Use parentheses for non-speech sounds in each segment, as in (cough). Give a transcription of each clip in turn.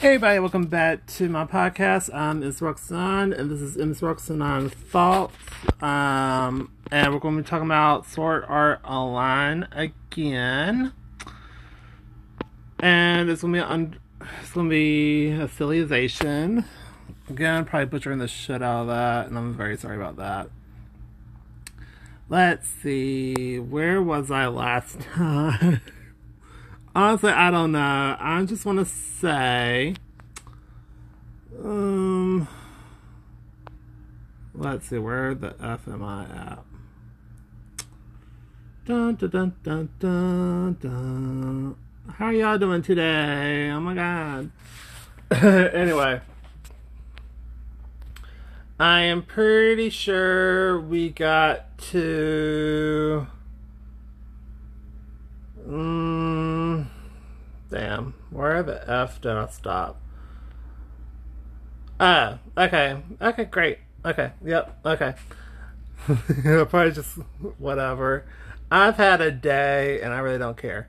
Hey everybody, welcome back to my podcast. I'm Ms. Roxanne, and this is Ms. Roxanne Thoughts. Um, and we're going to be talking about Sword Art Online again. And it's going to be un- it's going to be. Again, probably butchering the shit out of that, and I'm very sorry about that. Let's see, where was I last (laughs) time? Honestly, I don't know. I just want to say, um, let's see, where the F am I at? Dun dun dun dun dun dun. How are y'all doing today? Oh my god. (coughs) anyway, I am pretty sure we got to. Mm, damn. Where the F did I stop? Ah, okay. Okay, great. Okay, yep, okay. (laughs) Probably just whatever. I've had a day and I really don't care.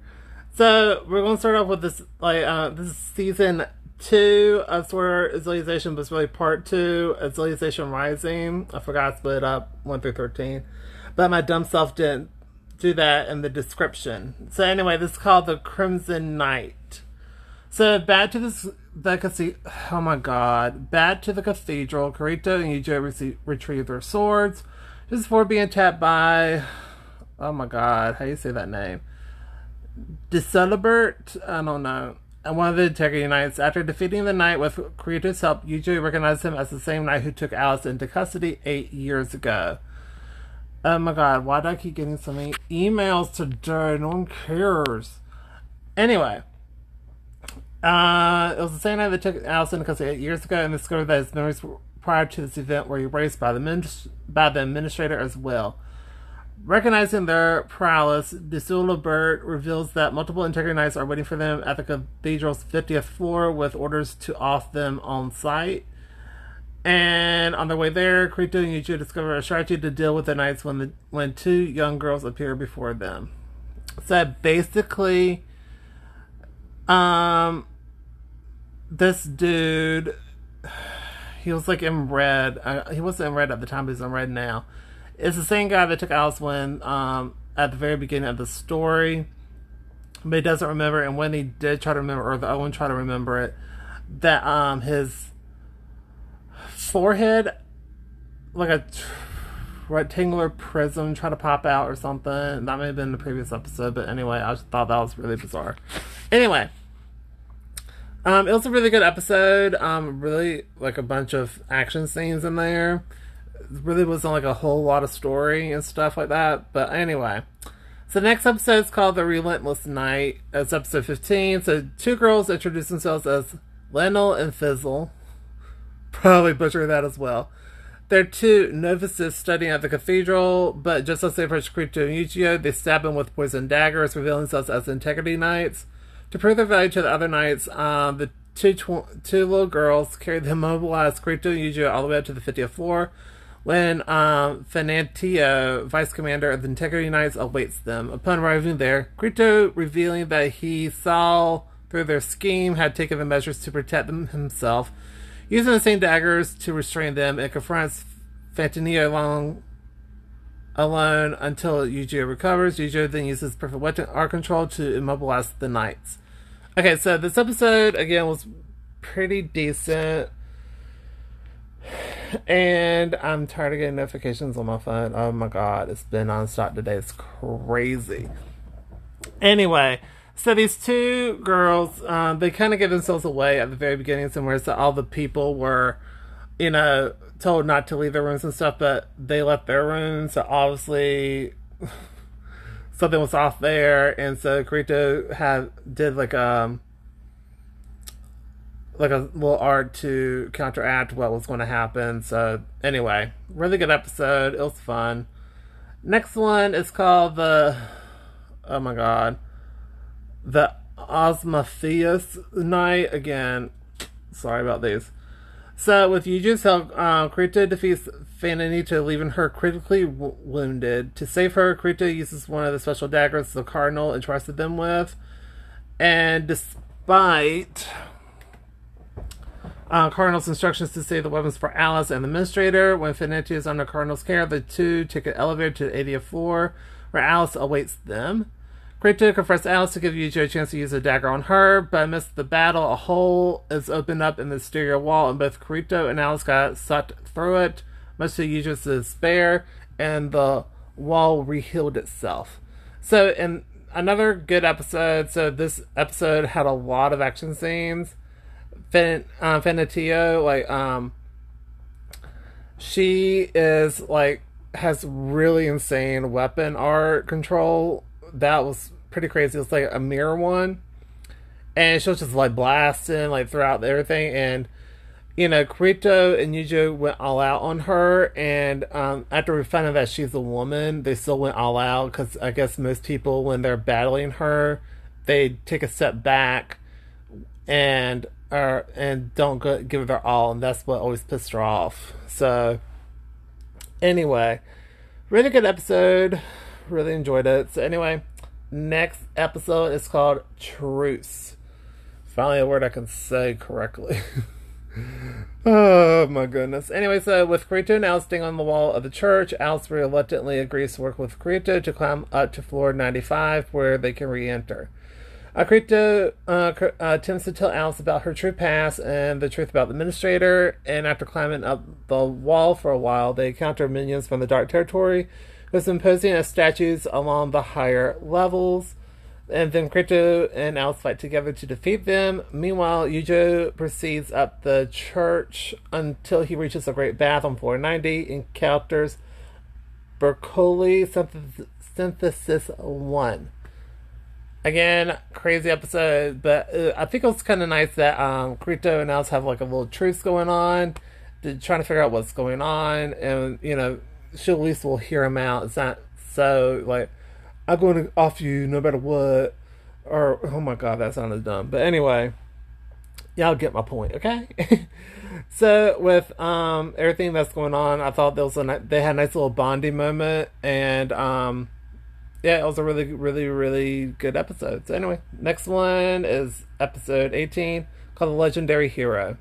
So we're gonna start off with this like uh this is season two of Sword Art Alicization, but it's really part two of Alicization Rising. I forgot to split up one through thirteen. But my dumb self didn't do that in the description. So anyway, this is called the Crimson Knight. So back to this the cathedral. Oh my god! Back to the cathedral. Kirito and Eugeo receive, retrieve their swords just before being attacked by. Oh my god! How do you say that name? Deusolbert? I don't know. And one of the Integrity Knights, after defeating the knight with Kirito's help, Eugeo recognized him as the same knight who took Alice into custody eight years ago. Oh my god, why do I keep getting so many emails today? No one cares. Anyway, uh, it was the same knight that took into custody eight years ago and discovered that his memories prior to this event were erased by the, by the administrator as well. Recognizing their prowess, Deusolbert reveals that multiple Integrity Knights are waiting for them at the cathedral's 50th floor with orders to off them on site. And on their way there, Kirito and Eugeo discover a strategy to deal with the knights when the when two young girls appear before them. So basically, um, this dude, (sighs) he was like in red. Uh, he wasn't in red at the time, but he's in red now. It's the same guy that took when um at the very beginning of the story, but he doesn't remember. And when he did try to remember, or the one tried to remember it, that um his forehead like a rectangular prism try to pop out or something. That may have been the previous episode, but anyway, I just thought that was really bizarre. Anyway, um, it was a really good episode. Um, really like a bunch of action scenes in there. It really wasn't like a whole lot of story and stuff like that. But anyway. So next episode is called The Relentless Knight. It's episode 15. So two girls introduce themselves as Lenel and Fizzle probably butcher that as well. They're two novices studying at the cathedral, but just as they approach Eugeo, they stab them with poison daggers, revealing themselves as Integrity Knights. To prove their value to the other knights, um, the two tw- two little girls carry the immobilized Kirito and Eugeo all the way up to the 50th floor, when um, Vice Commander of the Integrity Knights, awaits them. Upon arriving there, Kirito revealing that he saw through their scheme, had taken the measures to protect them himself, Using the same daggers to restrain them, and confronts Fanatio alone, alone until Eugeo recovers. Eugeo then uses perfect weapon art control to immobilize the knights. Okay, so this episode again was pretty decent. And I'm tired of getting notifications on my phone. Oh my god, it's been nonstop today. It's crazy. Anyway, so these two girls, um, they kind of give themselves away at the very beginning somewhere. So all the people were, you know, told not to leave their rooms and stuff, but they left their rooms. So obviously something was off there, and so Kirito had did like um like a little art to counteract what was going to happen. So anyway, really good episode. It was fun. Next one is called the oh my god the Osmanthus knight again. Sorry about these. So, with Eugeo's help, uh, Kirito defeats Fananita, leaving her critically w- wounded. To save her, Kirito uses one of the special daggers the Cardinal entrusted them with. And despite uh, Cardinal's instructions to save the weapons for Alice and the Administrator. When Finnetti is under Cardinal's care, the two take an elevator to the 80th floor, where Alice awaits them. Kirito confronts Alice to give Eugeo a chance to use a dagger on her, but amidst the battle, a hole is opened up in the exterior wall, and both Kirito and Alice got sucked through it, much to Eugeo's despair, and the wall rehealed itself. So, in another good episode, so this episode had a lot of action scenes. Fen, uh, like, um, she is, like, has really insane weapon art control that was pretty crazy. It was like a mirror one, and she was just like blasting like throughout everything. And you know, Kirito and Eugeo went all out on her. And um, after we found out that she's a woman, they still went all out because I guess most people, when they're battling her, they take a step back and are and don't go, give it their all, and that's what always pissed her off. So, anyway, really good episode really enjoyed it. So anyway, next episode is called Truce. Finally, a word I can say correctly. (laughs) oh my goodness. Anyway, so with Kirito now staying on the wall of the church, Alice reluctantly agrees to work with Kirito to climb up to floor 95 where they can re enter. Uh, Kirito uh, uh, attempts to tell Alice about her true past and the truth about the administrator, and after climbing up the wall for a while, they encounter minions from the Dark Territory was imposing as statues along the higher levels. And then Kirito and Alice fight together to defeat them. Meanwhile, Eugeo proceeds up the church until he reaches the Great Bath on floor 90, encounters Bercouli Synthesis 1. Again, crazy episode, but uh, I think it was kind of nice that um, Kirito and Alice have like a little truce going on, trying to figure out what's going on, and you know, she at least will hear him out. It's not so like I'm going to off you no matter what. Or oh my god, that sounded dumb. But anyway, y'all get my point, okay? (laughs) so with um everything that's going on, I thought there was a they had a nice little bonding moment, and um yeah, it was a really really really good episode. So anyway, next one is episode 18 called the Legendary Hero.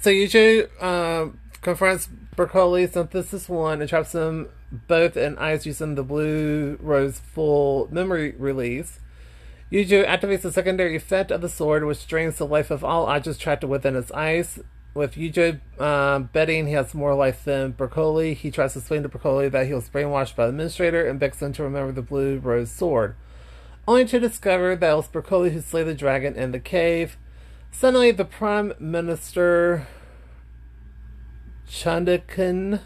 So Eugeo um, confronts Bercouli Synthesis 1 and traps them both in ice using the Blue Rose full memory release. Eugeo activates the secondary effect of the sword, which drains the life of all objects trapped within its ice. With Eugeo uh, betting he has more life than Bercouli, he tries to explain to Bercouli that he was brainwashed by the administrator and begs him to remember the Blue Rose sword, only to discover that it was Bercouli who slayed the dragon in the cave. Suddenly, the Prime Minister Chudelkin,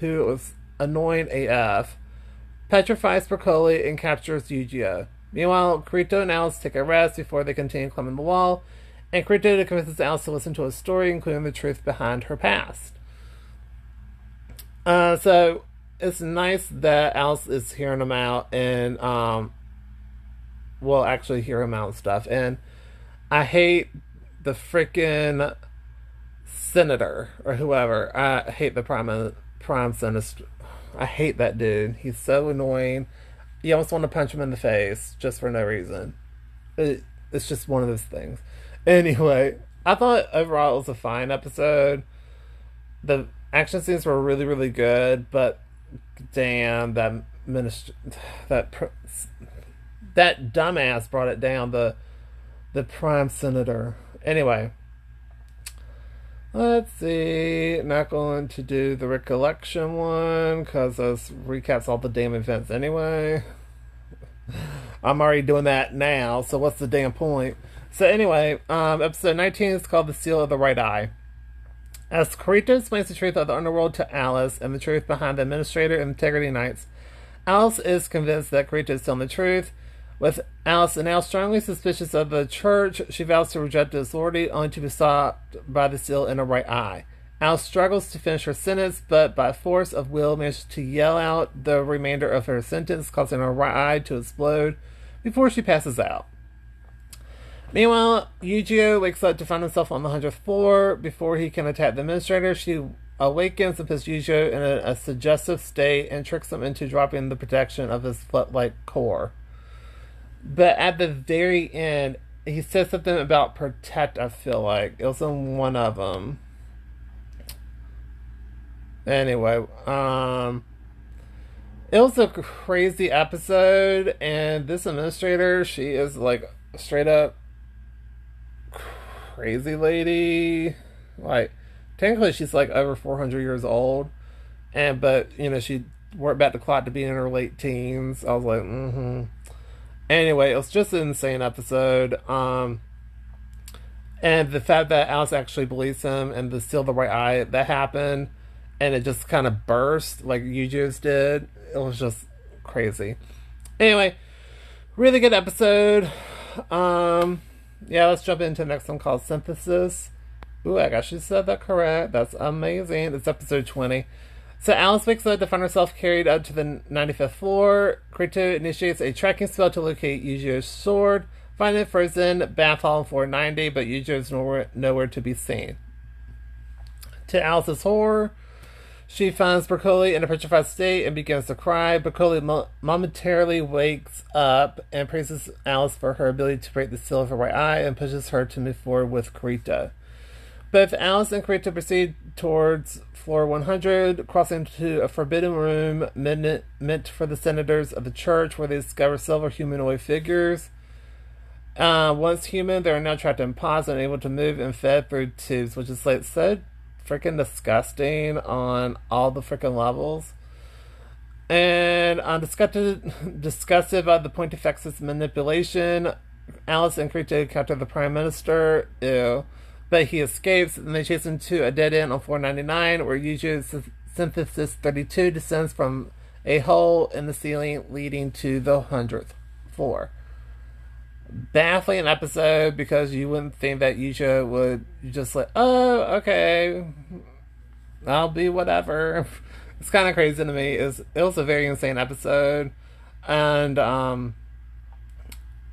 who was annoying AF, petrifies Bercouli and captures Eugeo. Meanwhile, Kirito and Alice take a rest before they continue climbing the wall, and Kirito convinces Alice to listen to a story, including the truth behind her past. Uh, so it's nice that Alice is hearing him out and um, will actually hear him out and stuff. And I hate the freaking senator or whoever. I hate the prime prime senator. I hate that dude. He's so annoying. You almost want to punch him in the face just for no reason. It, it's just one of those things. Anyway, I thought overall it was a fine episode. The action scenes were really, really good, but damn, that minister, that that dumbass brought it down. The the prime senator. Anyway, Let's see. Not going to do the recollection one because those recaps all the damn events anyway. (laughs) I'm already doing that now, so what's the damn point? So anyway, um, episode 19 is called The Seal of the Right Eye. As Kirito explains the truth of the underworld to Alice and the truth behind the Administrator and Integrity Knights, Alice is convinced that Kirito is telling the truth with Alice now strongly suspicious of the church, she vows to reject the authority only to be stopped by the seal in her right eye. Alice struggles to finish her sentence, but by force of will manages to yell out the remainder of her sentence, causing her right eye to explode before she passes out. Meanwhile, Eugeo wakes up to find himself on the 100th floor. Before he can attack the administrator, she awakens and puts Eugeo in a, a suggestive state and tricks him into dropping the protection of his Fluctlight core. But at the very end, he said something about protect. I feel like it was in one of them. Anyway, um, it was a crazy episode, and this administrator, she is like straight up crazy lady. Like, technically, she's like over 400 years old, and but you know, she worked back the clock to be in her late teens. I was like, mm hmm. Anyway, it was just an insane episode. Um, and the fact that Alice actually believes him and the steal the right eye that happened, and it just kind of burst like you just did. It was just crazy. Anyway, really good episode. Um, yeah, let's jump into the next one called Synthesis. Ooh, I actually said that correct. That's amazing. It's episode 20. So Alice wakes up to find herself carried up to the 95th floor. Kirito initiates a tracking spell to locate Eugeo's sword. Find it frozen, bath hall on floor 90, but Eugeo is nowhere, nowhere to be seen. To Alice's horror, she finds Bercouli in a petrified state and begins to cry. Bercouli mo- momentarily wakes up and praises Alice for her ability to break the seal of her right eye and pushes her to move forward with Kirito. Both Alice and Kirito proceed towards floor 100, crossing to a forbidden room meant, for the senators of the church, where they discover silver humanoid figures. Uh, once human, they are now trapped in pods and unable to move and fed through tubes, which is like so freaking disgusting on all the freaking levels. And I'm disgusted, disgusted by the Pontifex's manipulation. Alice and Kirito capture the Prime Minister. Ew but he escapes and they chase him to a dead end on 499 where Eugeo's synthesis 32 descends from a hole in the ceiling leading to the 100th floor. Baffling episode because you wouldn't think that Eugeo would just like, oh, okay, I'll be whatever. (laughs) It's kind of crazy to me. It was, it was a very insane episode, and um,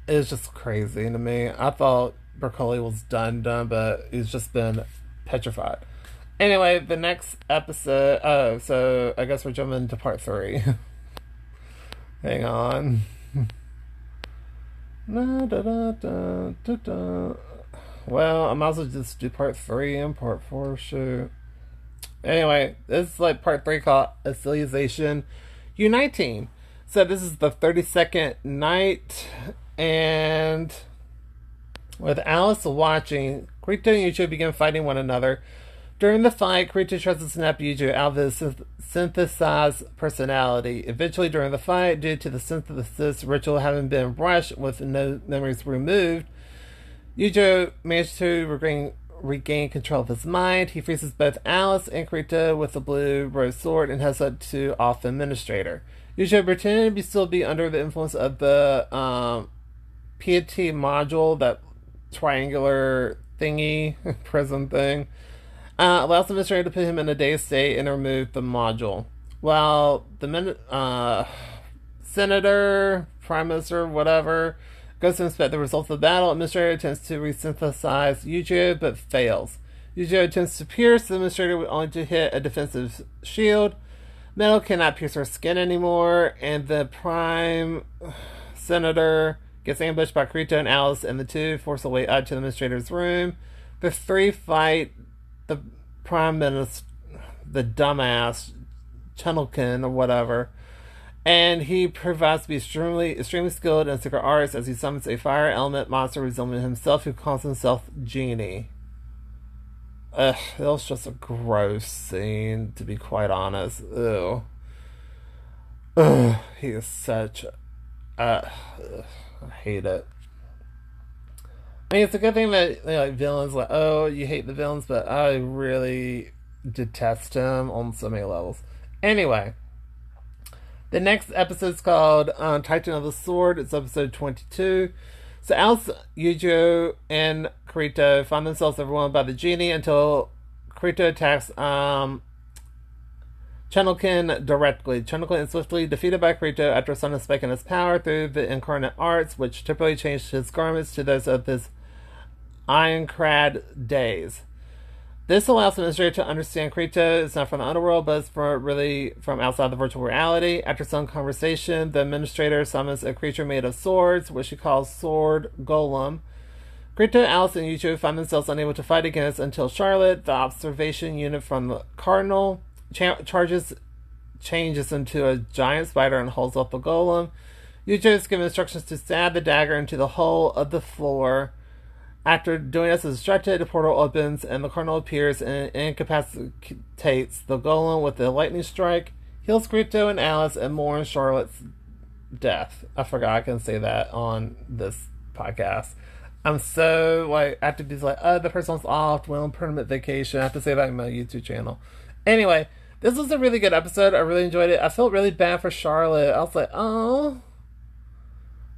it was just crazy to me. I thought Bercouli was done, done, but he's just been petrified. Anyway, the next episode. Oh, so I guess we're jumping to part three. (laughs) Hang on. (laughs) da, da, da, da, da. well, I might as well just do part three and part four. Shoot. Anyway, this is like part three called Alicization Uniting. So this is the 32nd knight, and with Alice watching, Kirito and Eugeo begin fighting one another. During the fight, Kirito tries to snap Eugeo out of his synthesized personality. Eventually, during the fight, due to the synthesis ritual having been rushed with no memories removed, Eugeo manages to regain, regain control of his mind. He freezes both Alice and Kirito with the blue rose sword and heads up to off administrator. Eugeo pretending to still be under the influence of the um, module that triangular thingy, (laughs) prism thing, uh, allows the administrator to put him in a day state and remove the module. While the uh, senator, prime minister, whatever, goes to inspect the results of the battle, administrator attempts to resynthesize Eugeo but fails. Eugeo attempts to pierce the administrator only to hit a defensive shield. Metal cannot pierce her skin anymore, and the prime (sighs) senator gets ambushed by Kirito and Alice, and the two force their way up to the administrator's room. The three fight the prime minister, the dumbass Chudelkin or whatever, and he provides to be extremely extremely skilled in secret arts as he summons a fire element monster resembling himself who calls himself Genie. Ugh, that was just a gross scene, to be quite honest. Ew. Ugh, he is such a. Uh, I hate it. I mean, it's a good thing that you know, like villains like, oh, you hate the villains, but I really detest them on so many levels. Anyway, the next episode is called uh, Titan of the Sword. It's episode 22. So Alice, Eugeo, and Kirito find themselves overwhelmed by the genie until Kirito attacks um, Chudelkin directly. Chudelkin is swiftly defeated by Kirito after Sun is in his power through the incarnate arts, which typically changed his garments to those of his Aincrad days. This allows the administrator to understand Kirito is not from the underworld, but is from, really from outside the virtual reality. After some conversation, the administrator summons a creature made of swords, which she calls Sword Golem. Kirito, Alice, and Eugeo find themselves unable to fight against until Charlotte, the observation unit from the Cardinal, cha- charges changes into a giant spider and holds up the golem. Eugeo is given instructions to stab the dagger into the hole of the floor. After doing as instructed, the portal opens and the Cardinal appears and incapacitates the golem with a lightning strike, heals Kirito and Alice, and mourns Charlotte's death. I forgot I can say that on this podcast. I'm so like I have to be like, oh, the person's off, well on permanent vacation. I have to say that in my YouTube channel. Anyway, this was a really good episode. I really enjoyed it. I felt really bad for Charlotte. I was like, oh,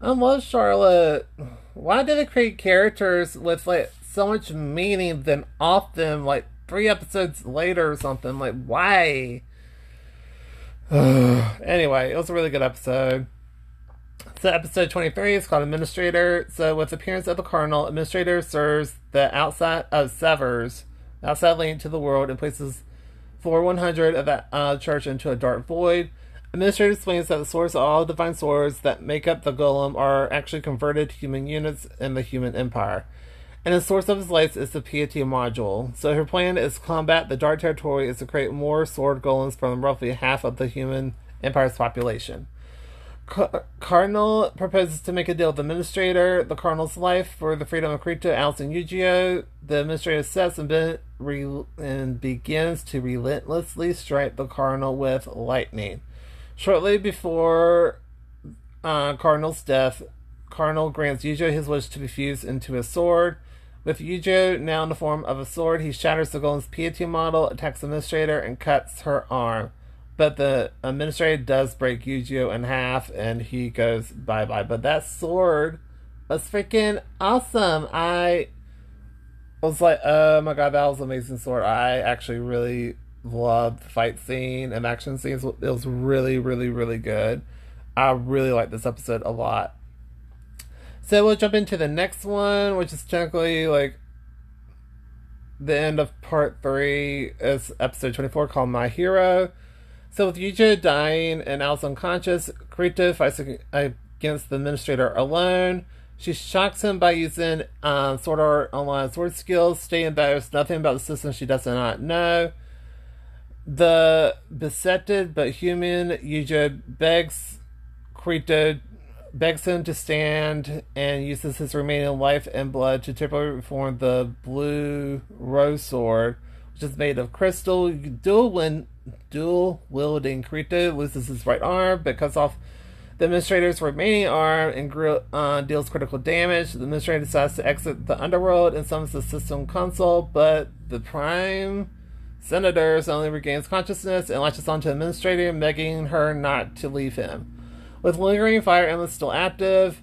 I love Charlotte. Why did they create characters with like so much meaning then off them like three episodes later or something? Like, why? (sighs) anyway, it was a really good episode. So episode 23 is called Administrator. So with appearance of the Cardinal, Administrator serves the outside of severs outside link to the world and places floor 100 of that uh, church into a dark void. Administrator explains that the source of all the divine swords that make up the golem are actually converted to human units in the human empire. And the source of his lights is the piety module. So her plan is combat the dark territory is to create more sword golems from roughly half of the human empire's population. Cardinal proposes to make a deal with the administrator, the Cardinal's life for the freedom of Alice, and Eugeo. The administrator sets and, be- re- and begins to relentlessly strike the Cardinal with lightning. Shortly before uh, Cardinal's death, Cardinal grants Eugeo his wish to be fused into a sword. With Eugeo now in the form of a sword, he shatters the Golem's piety model, attacks the administrator, and cuts her arm. But the administrator does break Eugeo in half and he goes bye bye. But that sword was freaking awesome. I was like, oh my god, that was an amazing sword. I actually really loved the fight scene and action scenes. It was really, really, really good. I really like this episode a lot. So we'll jump into the next one, which is technically like the end of part three. Is episode twenty four called My Hero. So with Eugeo dying and Alice unconscious, Kirito fights against the administrator alone. She shocks him by using um, Sword Art Online sword skills, stating there's nothing about the system she does not know. The besetted but human Eugeo begs Kirito begs him to stand and uses his remaining life and blood to temporarily form the blue rose sword, which is made of crystal. Dual win dual wielding Kirito loses his right arm but cuts off the administrator's remaining arm and uh, deals critical damage. The administrator decides to exit the underworld and summons the system console, but the prime senator suddenly regains consciousness and latches onto the administrator, begging her not to leave him. With lingering fire emblems still active,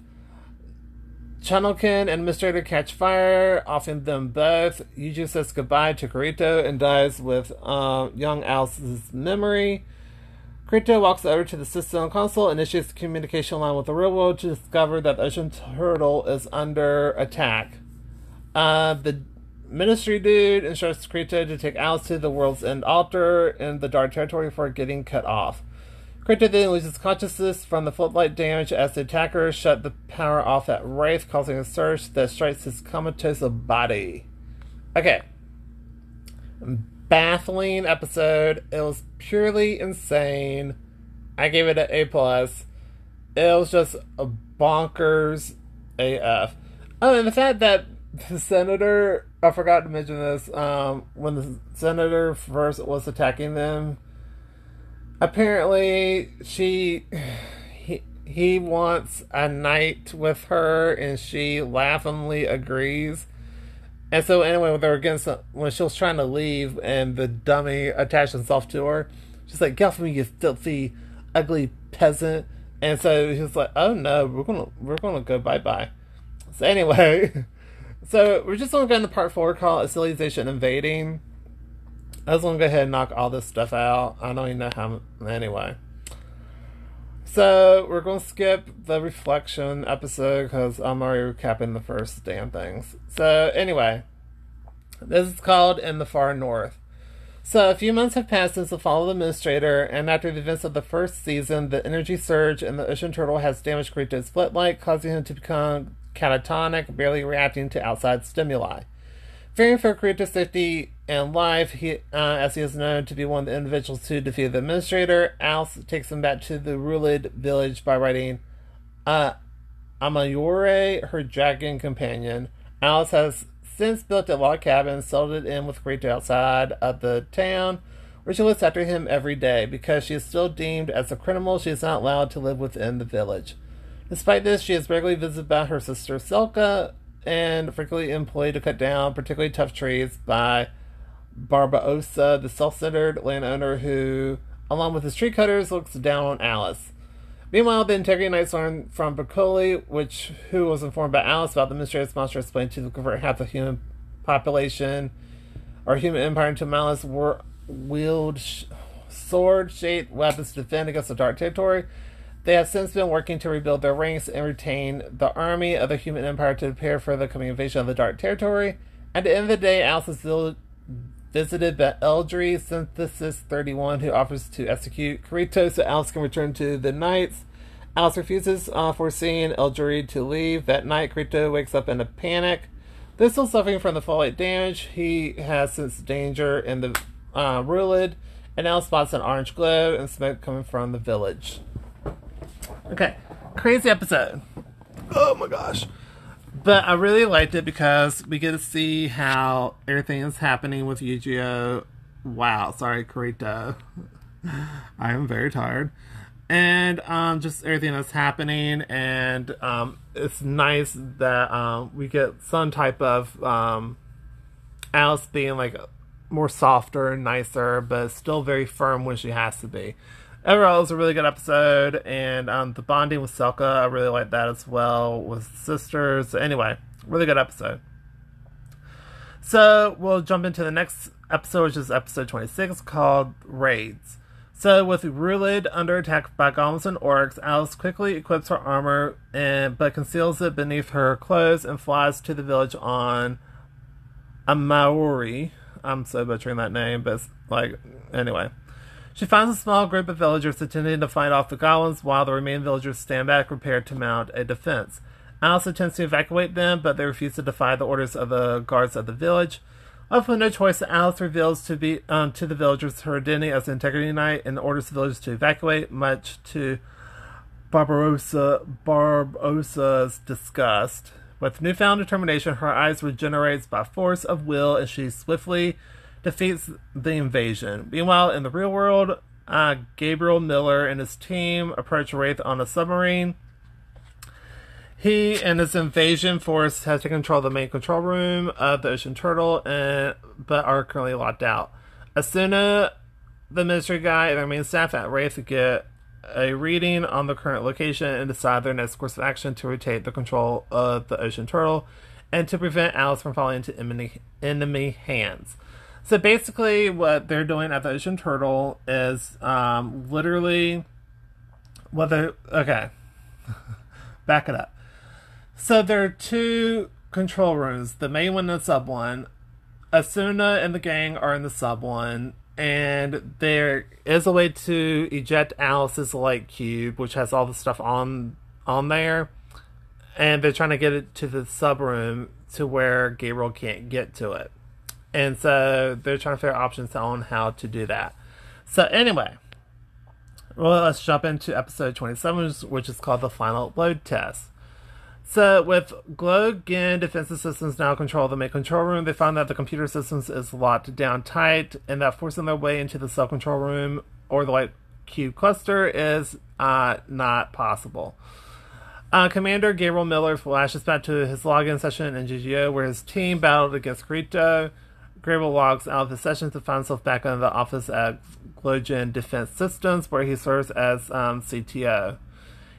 Chudelkin and Administrator catch fire, offing them both. Eugeo says goodbye to Kirito and dies with uh, young Alice's memory. Kirito walks over to the system console initiates a communication line with the real world to discover that the ocean turtle is under attack. Uh, the ministry dude instructs Kirito to take Alice to the world's end altar in the dark territory for getting cut off. Kirito then loses consciousness from the Fluctlight damage as the attackers shut the power off at Rath, causing a surge that strikes his comatose body. Okay. Baffling episode. It was purely insane. I gave it an A plus. It was just a bonkers AF. Oh, and the fact that the senator I forgot to mention this, um, when the senator first was attacking them apparently she he, he wants a night with her and she laughingly agrees. And so anyway when they're against when she was trying to leave and the dummy attached himself to her she's like get off me you filthy ugly peasant. And so he's like oh no we're gonna we're gonna go bye-bye. So anyway (laughs) so we're just gonna go into part four called Alicization invading I was gonna go ahead and knock all this stuff out. I don't even know how. Anyway. So, we're gonna skip the reflection episode because I'm already recapping the first damn things. So, anyway. This is called In the Far North. So, a few months have passed since the fall of the Administrator, and after the events of the first season, the energy surge in the ocean turtle has damaged Kirito's Fluctlight, causing him to become catatonic, barely reacting to outside stimuli. Fearing for Kirito's safety and life, he, uh, as he is known to be one of the individuals who defeated the administrator, Alice takes him back to the Rulid village by writing uh, Amayori, her dragon companion. Alice has since built a log cabin, settled it in with Kirito outside of the town, where she looks after him every day. Because she is still deemed as a criminal, she is not allowed to live within the village. Despite this, she is regularly visited by her sister Selka, and frequently employed to cut down particularly tough trees by Barbarossa, the self-centered landowner who, along with his tree cutters, looks down on Alice. Meanwhile, the Integrity Knights learn from Bercouli, which who was informed by Alice about the mysterious monster explained to convert half the human population or human empire into malice were wield sh- sword-shaped weapons to defend against the Dark Territory. They have since been working to rebuild their ranks and retain the army of the human empire to prepare for the coming invasion of the Dark Territory. At the end of the day, Alice is still visited by Eldrie Synthesis 31, who offers to execute Kirito so Alice can return to the Knights. Alice refuses, uh, foreseeing Eldrie to leave. That night, Kirito wakes up in a panic. Though still suffering from the fallout damage, he has sensed danger in the uh, and now spots an orange glow and smoke coming from the village. Okay, crazy episode. Oh my gosh. But I really liked it because we get to see how everything is happening with Yu-Gi-Oh! Wow, sorry, Kirito. (laughs) I am very tired. And um, just everything that's happening, and um, it's nice that um, we get some type of um, Alice being like more softer and nicer, but still very firm when she has to be overall, it was a really good episode, and um, the bonding with Selka, I really like that as well with sisters. Anyway, really good episode. So we'll jump into the next episode, which is episode 26, called Raids. So with Rulid under attack by goblins and orcs, Alice quickly equips her armor, and but conceals it beneath her clothes and flies to the village on Amayori. I'm so butchering that name, but like anyway. She finds a small group of villagers attempting to fight off the goblins while the remaining villagers stand back prepared to mount a defense. Alice attempts to evacuate them, but they refuse to defy the orders of the guards of the village. Left with no choice, Alice reveals to be um, to the villagers her identity as Integrity Knight and orders the villagers to evacuate, much to Barbarossa Barbossa's disgust. With newfound determination, her eyes regenerates by force of will, and she swiftly defeats the invasion. Meanwhile, in the real world, uh, Gabriel Miller and his team approach Rath on a submarine. He and his invasion force has taken control of the main control room of the Ocean Turtle, and but are currently locked out. Asuna, the mystery guy, and their main staff at Rath get a reading on the current location and decide their next course of action to retain the control of the Ocean Turtle and to prevent Alice from falling into enemy, enemy hands. So basically, what they're doing at the Ocean Turtle is um, literally what they okay. (laughs) Back it up. So there are two control rooms. The main one and the sub one. Asuna and the gang are in the sub one, and there is a way to eject Alice's light cube, which has all the stuff on on there. And they're trying to get it to the sub room to where Gabriel can't get to it. And so they're trying to figure out options on how to do that. So anyway, well, let's jump into episode 27, which is called the final load test. So with Glowgen defensive systems now control the main control room, they found that the computer systems is locked down tight, and that forcing their way into the cell control room or the light cube cluster is uh, not possible. Uh, Commander Gabriel Miller flashes back to his login session in GGO where his team battled against Kirito. Gabriel logs out of the session to find himself back in the office at Glowgen Defense Systems, where he serves as um, CTO.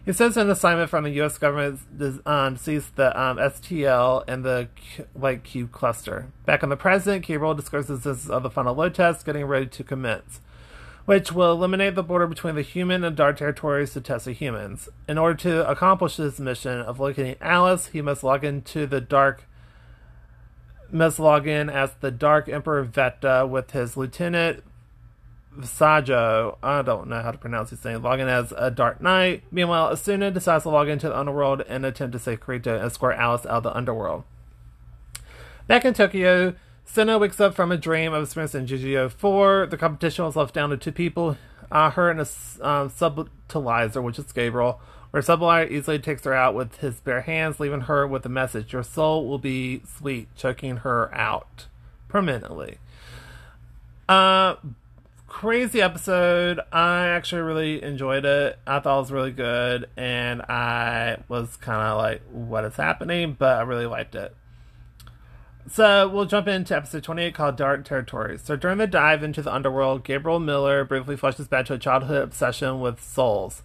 He says an assignment from the U.S. government um, sees the um, STL and the Light Cube cluster. Back in the present, Gabriel discusses this of the final load test getting ready to commence, which will eliminate the border between the human and dark territories to test the humans. In order to accomplish this mission of locating Alice, he must log into the dark must log in as the Dark Emperor Vecta with his lieutenant Visajo, I don't know how to pronounce his name, logging as a Dark Knight. Meanwhile, Asuna decides to log into the underworld and attempt to save Kirito and escort Alice out of the underworld. Back in Tokyo, Senna wakes up from a dream of experiencing GGO 4. The competition was left down to two people, uh, her and a um, subtilizer, which is Gabriel, where Sublight easily takes her out with his bare hands, leaving her with a message Your soul will be sweet, choking her out permanently. Uh, crazy episode. I actually really enjoyed it. I thought it was really good, and I was kind of like, what is happening? But I really liked it. So we'll jump into episode 28 called Dark Territories. So during the dive into the underworld, Gabriel Miller briefly flashes back to a childhood obsession with souls.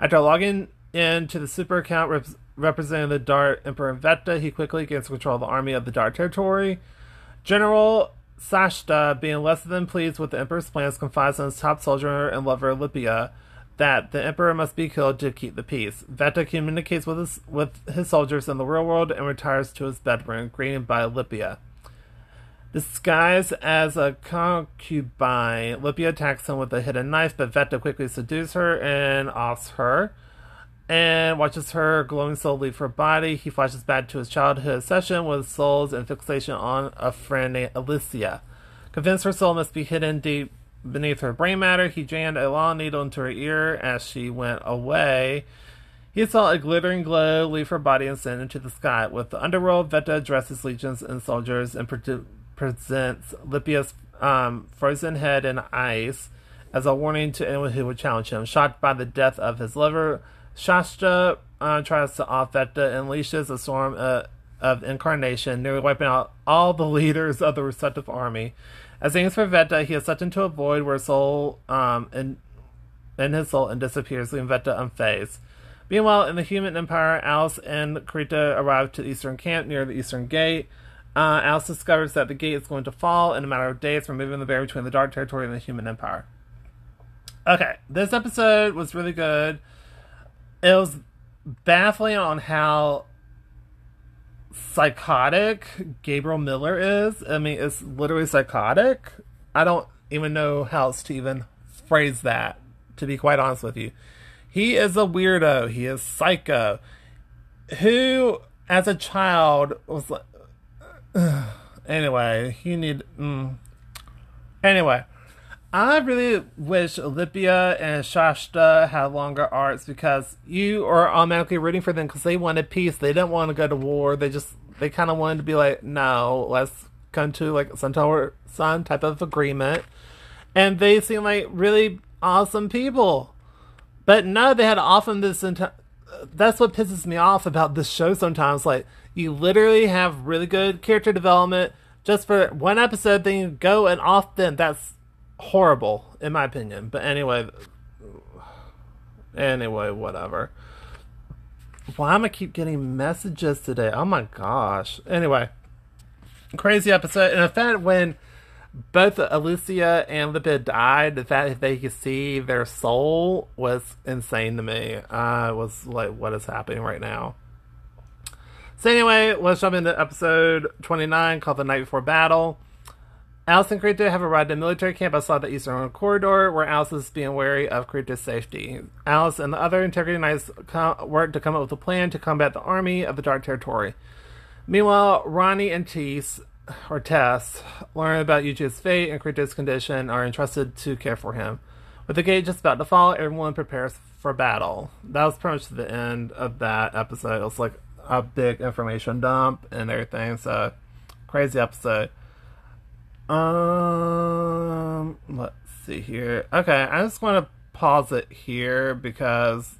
After logging into the super account rep- representing the Dark Emperor Vecta, he quickly gains control of the army of the Dark Territory. General Shasta, being less than pleased with the Emperor's plans, confides in his top soldier and lover Lipia that the Emperor must be killed to keep the peace. Vecta communicates with his, with his soldiers in the real world and retires to his bedroom, greeted by Lipia. Disguised as a concubine, Lipia attacks him with a hidden knife, but Vecta quickly seduces her and offs her and watches her glowing soul leave her body. He flashes back to his childhood session with souls and fixation on a friend named Alicia. Convinced her soul must be hidden deep beneath her brain matter, he jammed a long needle into her ear as she went away. He saw a glittering glow leave her body and send into the sky. With the underworld, Vecta addresses legions and soldiers and pre- presents Lipia's um, frozen head in ice as a warning to anyone who would challenge him. Shocked by the death of his lover, Shasta uh, tries to off Vecta and unleashes a storm uh, of incarnation, nearly wiping out all the leaders of the receptive army. As aims for Vecta, he is sucked into a void where soul um in, in his soul and disappears, leaving Vecta unfazed. Meanwhile, in the human empire, Alice and Kirito arrive to the eastern camp near the eastern gate. Uh, Alice discovers that the gate is going to fall in a matter of days, removing the barrier between the Dark Territory and the human empire. Okay, this episode was really good. It was baffling on how psychotic Gabriel Miller is. I mean, it's literally psychotic. I don't even know how else to even phrase that, to be quite honest with you. He is a weirdo. He is psycho. Who, as a child, was like. (sighs) anyway, you need. Mm. Anyway, I really wish Olympia and Shasta had longer arcs because you are automatically rooting for them because they wanted peace. They didn't want to go to war. They just they kind of wanted to be like, no, let's come to like some some type of agreement. And they seem like really awesome people. But no, they had often this. Enti- that's what pisses me off about this show sometimes. Like, you literally have really good character development just for one episode, then you go and off often that's horrible, in my opinion. But anyway, anyway, whatever. Why am I keep getting messages today? Oh my gosh. Anyway, crazy episode. And in fact, when both Alicia and Lipia died, the fact that they could see their soul was insane to me. I was like, what is happening right now? So anyway, let's jump into episode 29 called The Night Before Battle. Alice and Kirito have arrived at military camp outside the Eastern Corridor, where Alice is being wary of Kirito's safety. Alice and the other Integrity Knights work to come up with a plan to combat the army of the Dark Territory. Meanwhile, Ronnie and Tess, or Tess, learn about Eugeo's fate and Kirito's condition are entrusted to care for him. With the gate just about to fall, everyone prepares for battle. That was pretty much the end of that episode. It was like a big information dump and everything, so crazy episode. Um, let's see here. Okay, I just want to pause it here because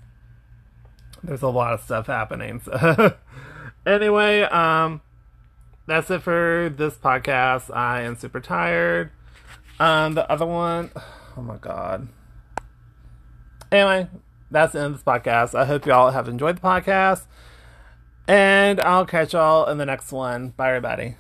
there's a lot of stuff happening. So (laughs) anyway, um, that's it for this podcast. I am super tired. Um, the other one, oh my god. Anyway, that's the end of this podcast. I hope y'all have enjoyed the podcast. And I'll catch y'all in the next one. Bye, everybody.